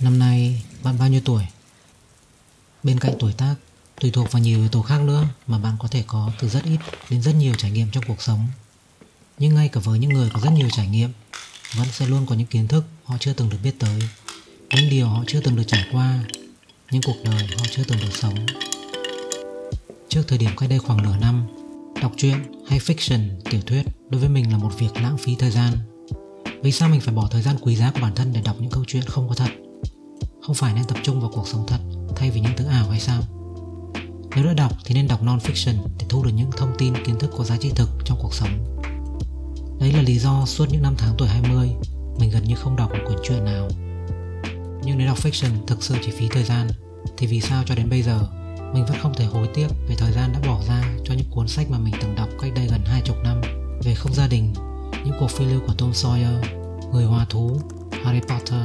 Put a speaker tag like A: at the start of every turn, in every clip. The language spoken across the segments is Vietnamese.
A: Năm nay bạn bao nhiêu tuổi? Bên cạnh tuổi tác, tùy thuộc vào nhiều yếu tố khác nữa mà bạn có thể có từ rất ít đến rất nhiều trải nghiệm trong cuộc sống. Nhưng ngay cả với những người có rất nhiều trải nghiệm, vẫn sẽ luôn có những kiến thức họ chưa từng được biết tới, những điều họ chưa từng được trải qua, những cuộc đời họ chưa từng được sống. Trước thời điểm cách đây khoảng nửa năm, đọc truyện hay fiction, tiểu thuyết đối với mình là một việc lãng phí thời gian. Vì sao mình phải bỏ thời gian quý giá của bản thân để đọc những câu chuyện không có thật? Không phải nên tập trung vào cuộc sống thật thay vì những thứ ảo hay sao? Nếu đã đọc thì nên đọc non-fiction để thu được những thông tin kiến thức có giá trị thực trong cuộc sống. Đấy là lý do suốt những năm tháng tuổi 20 mình gần như không đọc một cuốn truyện nào. Nhưng nếu đọc fiction thực sự chỉ phí thời gian thì vì sao cho đến bây giờ mình vẫn không thể hối tiếc về thời gian đã bỏ ra cho những cuốn sách mà mình từng đọc cách đây gần hai chục năm về không gia đình, những cuộc phiêu lưu của Tom Sawyer, Người Hòa Thú, Harry Potter.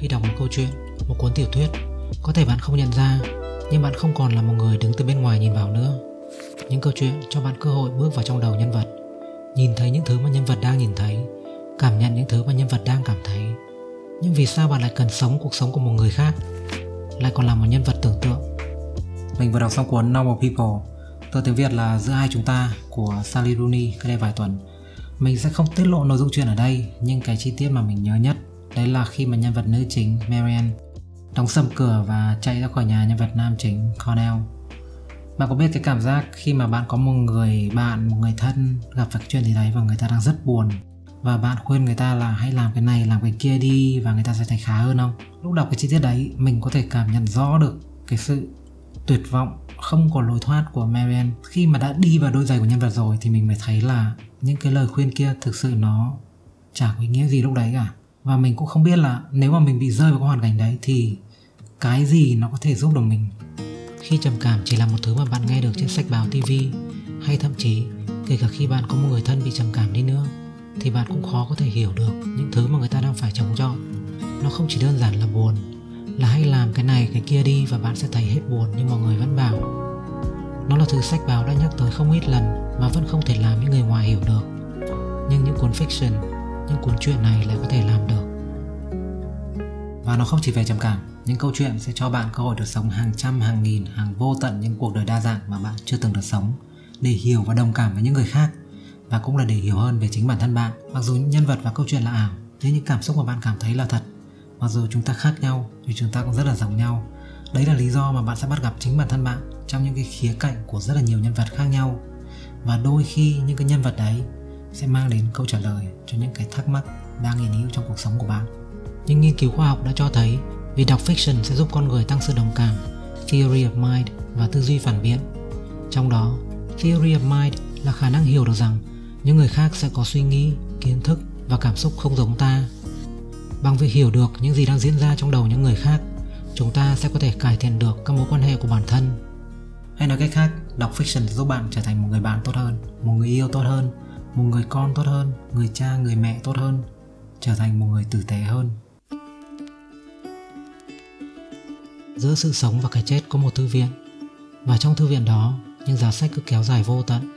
A: Khi đọc một câu chuyện, một cuốn tiểu thuyết, có thể bạn không nhận ra nhưng bạn không còn là một người đứng từ bên ngoài nhìn vào nữa. Những câu chuyện cho bạn cơ hội bước vào trong đầu nhân vật nhìn thấy những thứ mà nhân vật đang nhìn thấy cảm nhận những thứ mà nhân vật đang cảm thấy. Nhưng vì sao bạn lại cần sống cuộc sống của một người khác lại còn là một nhân vật tưởng tượng? Mình vừa đọc xong cuốn Normal People tờ tiếng Việt là giữa hai chúng ta của Sally Rooney cách đây vài tuần. Mình sẽ không tiết lộ nội dung chuyện ở đây nhưng cái chi tiết mà mình nhớ nhất đấy là khi mà nhân vật nữ chính Marianne đóng sầm cửa và chạy ra khỏi nhà nhân vật nam chính Cornell. Bạn có biết cái cảm giác khi mà bạn có một người bạn, một người thân gặp phải chuyện gì đấy và người ta đang rất buồn và bạn khuyên người ta là hãy làm cái này, làm cái kia đi và người ta sẽ thấy khá hơn không? Lúc đọc cái chi tiết đấy, mình có thể cảm nhận rõ được cái sự tuyệt vọng không có lối thoát của Marian khi mà đã đi vào đôi giày của nhân vật rồi thì mình mới thấy là những cái lời khuyên kia thực sự nó chả có ý nghĩa gì lúc đấy cả và mình cũng không biết là nếu mà mình bị rơi vào cái hoàn cảnh đấy thì cái gì nó có thể giúp được mình? Khi trầm cảm chỉ là một thứ mà bạn nghe được trên sách báo tv hay thậm chí kể cả khi bạn có một người thân bị trầm cảm đi nữa, thì bạn cũng khó có thể hiểu được những thứ mà người ta đang phải chống chọi. Nó không chỉ đơn giản là buồn, là hãy làm cái này, cái kia đi và bạn sẽ thấy hết buồn như mọi người vẫn bảo. Nó là thứ sách báo đã nhắc tới không ít lần mà vẫn không thể làm những người ngoài hiểu được. Nhưng những cuốn fiction những cuốn truyện này lại có thể làm được. Và nó không chỉ về trầm cảm, những câu chuyện sẽ cho bạn cơ hội được sống hàng trăm, hàng nghìn, hàng vô tận những cuộc đời đa dạng mà bạn chưa từng được sống, để hiểu và đồng cảm với những người khác, và cũng là để hiểu hơn về chính bản thân bạn. Mặc dù nhân vật và câu chuyện là ảo nhưng những cảm xúc mà bạn cảm thấy là thật. Mặc dù chúng ta khác nhau, thì chúng ta cũng rất là giống nhau. Đấy là lý do mà bạn sẽ bắt gặp chính bản thân bạn trong những cái khía cạnh của rất là nhiều nhân vật khác nhau. Và đôi khi những cái nhân vật đấy sẽ mang đến câu trả lời cho những cái thắc mắc đang hiện hữu trong cuộc sống của bạn. Những nghiên cứu khoa học đã cho thấy việc đọc fiction sẽ giúp con người tăng sự đồng cảm, theory of mind và tư duy phản biện. Trong đó, theory of mind là khả năng hiểu được rằng những người khác sẽ có suy nghĩ, kiến thức và cảm xúc không giống ta. Bằng việc hiểu được những gì đang diễn ra trong đầu những người khác, chúng ta sẽ có thể cải thiện được các mối quan hệ của bản thân. Hay nói cách khác, đọc fiction giúp bạn trở thành một người bạn tốt hơn, một người yêu tốt hơn một người con tốt hơn, người cha, người mẹ tốt hơn, trở thành một người tử tế hơn. Giữa sự sống và cái chết có một thư viện, và trong thư viện đó, những giá sách cứ kéo dài vô tận.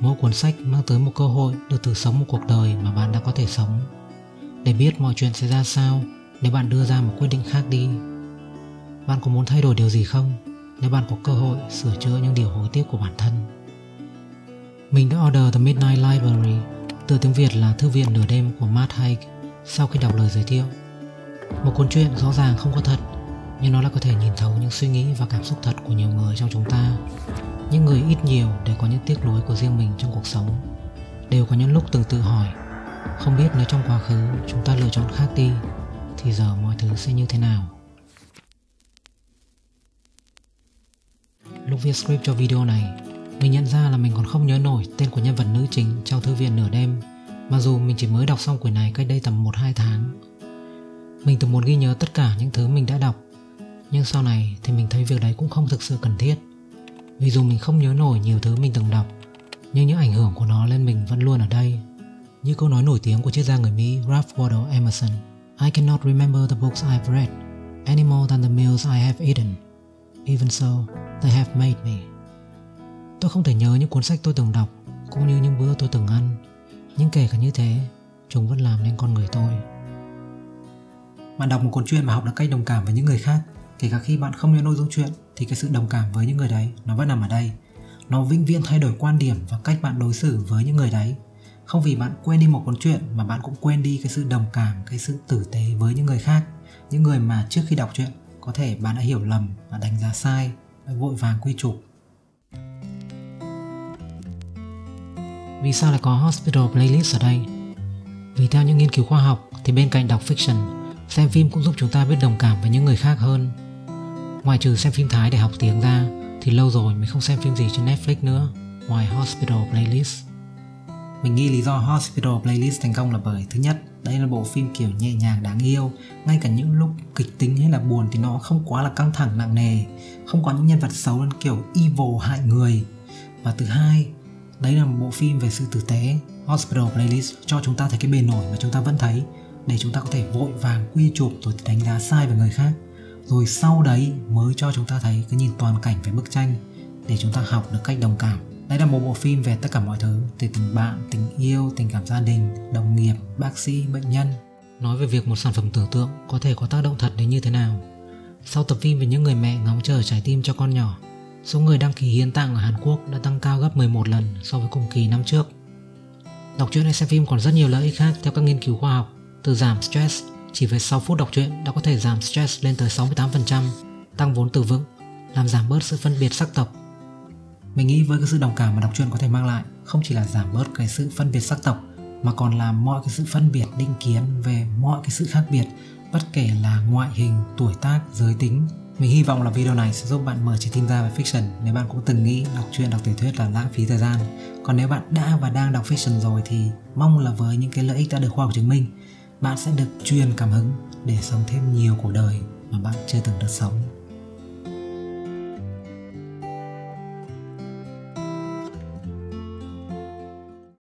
A: Mỗi cuốn sách mang tới một cơ hội được thử sống một cuộc đời mà bạn đã có thể sống. Để biết mọi chuyện sẽ ra sao, nếu bạn đưa ra một quyết định khác đi. Bạn có muốn thay đổi điều gì không? Nếu bạn có cơ hội sửa chữa những điều hối tiếc của bản thân mình đã order The Midnight Library, từ tiếng Việt là Thư viện nửa đêm của Matt Haig sau khi đọc lời giới thiệu. Một cuốn truyện rõ ràng không có thật, nhưng nó lại có thể nhìn thấu những suy nghĩ và cảm xúc thật của nhiều người trong chúng ta. Những người ít nhiều đều có những tiếc nuối của riêng mình trong cuộc sống. Đều có những lúc từng tự hỏi, không biết nếu trong quá khứ chúng ta lựa chọn khác đi, thì giờ mọi thứ sẽ như thế nào. Lúc viết script cho video này, mình nhận ra là mình còn không nhớ nổi tên của nhân vật nữ chính trong thư viện nửa đêm Mặc dù mình chỉ mới đọc xong quyển này cách đây tầm 1-2 tháng. Mình từng muốn ghi nhớ tất cả những thứ mình đã đọc Nhưng sau này thì mình thấy việc đấy cũng không thực sự cần thiết. Vì dù mình không nhớ nổi nhiều thứ mình từng đọc Nhưng những ảnh hưởng của nó lên mình vẫn luôn ở đây. Như câu nói nổi tiếng của triết gia người Mỹ Ralph Waldo Emerson I cannot remember the books I've read any more than the meals I have eaten Even so, they have made me. Tôi không thể nhớ những cuốn sách tôi từng đọc cũng như những bữa tôi từng ăn. Nhưng kể cả như thế, chúng vẫn làm nên con người tôi. Bạn đọc một cuốn truyện mà học được cách đồng cảm với những người khác, kể cả khi bạn không nhớ nội dung chuyện thì cái sự đồng cảm với những người đấy nó vẫn nằm ở đây. Nó vĩnh viễn thay đổi quan điểm và cách bạn đối xử với những người đấy. Không vì bạn quên đi một cuốn truyện mà bạn cũng quên đi cái sự đồng cảm, cái sự tử tế với những người khác, những người mà trước khi đọc truyện có thể bạn đã hiểu lầm và đánh giá sai, đã vội vàng quy chụp. Vì sao lại có Hospital Playlist ở đây? Vì theo những nghiên cứu khoa học thì bên cạnh đọc fiction, xem phim cũng giúp chúng ta biết đồng cảm với những người khác hơn. Ngoài trừ xem phim Thái để học tiếng ra thì lâu rồi mình không xem phim gì trên Netflix nữa ngoài Hospital Playlist. Mình nghĩ lý do Hospital Playlist thành công là bởi thứ nhất, đây là bộ phim kiểu nhẹ nhàng đáng yêu, ngay cả những lúc kịch tính hay là buồn thì nó không quá là căng thẳng nặng nề, không có những nhân vật xấu đến kiểu evil hại người. Và thứ hai, đấy là một bộ phim về sự tử tế. Hospital Playlist cho chúng ta thấy cái bề nổi mà chúng ta vẫn thấy, để chúng ta có thể vội vàng quy chụp rồi đánh giá sai về người khác. Rồi sau đấy mới cho chúng ta thấy cái nhìn toàn cảnh về bức tranh, để chúng ta học được cách đồng cảm. Đây là một bộ phim về tất cả mọi thứ, từ tình bạn, tình yêu, tình cảm gia đình, đồng nghiệp, bác sĩ, bệnh nhân. Nói về việc một sản phẩm tưởng tượng có thể có tác động thật đến như thế nào. Sau tập phim về những người mẹ ngóng chờ trái tim cho con nhỏ số người đăng ký hiến tạng ở Hàn Quốc đã tăng cao gấp 11 lần so với cùng kỳ năm trước. Đọc truyện hay xem phim còn rất nhiều lợi ích khác theo các nghiên cứu khoa học, từ giảm stress chỉ với 6 phút đọc truyện đã có thể giảm stress lên tới 68%, tăng vốn từ vựng, làm giảm bớt sự phân biệt sắc tộc. Mình nghĩ với cái sự đồng cảm mà đọc truyện có thể mang lại không chỉ là giảm bớt cái sự phân biệt sắc tộc mà còn làm mọi cái sự phân biệt định kiến về mọi cái sự khác biệt bất kể là ngoại hình, tuổi tác, giới tính. Mình hy vọng là video này sẽ giúp bạn mở trái tim ra về fiction nếu bạn cũng từng nghĩ đọc truyện, đọc tiểu thuyết là lãng phí thời gian. Còn nếu bạn đã và đang đọc fiction rồi thì mong là với những cái lợi ích đã được khoa học chứng minh bạn sẽ được truyền cảm hứng để sống thêm nhiều cuộc đời mà bạn chưa từng được sống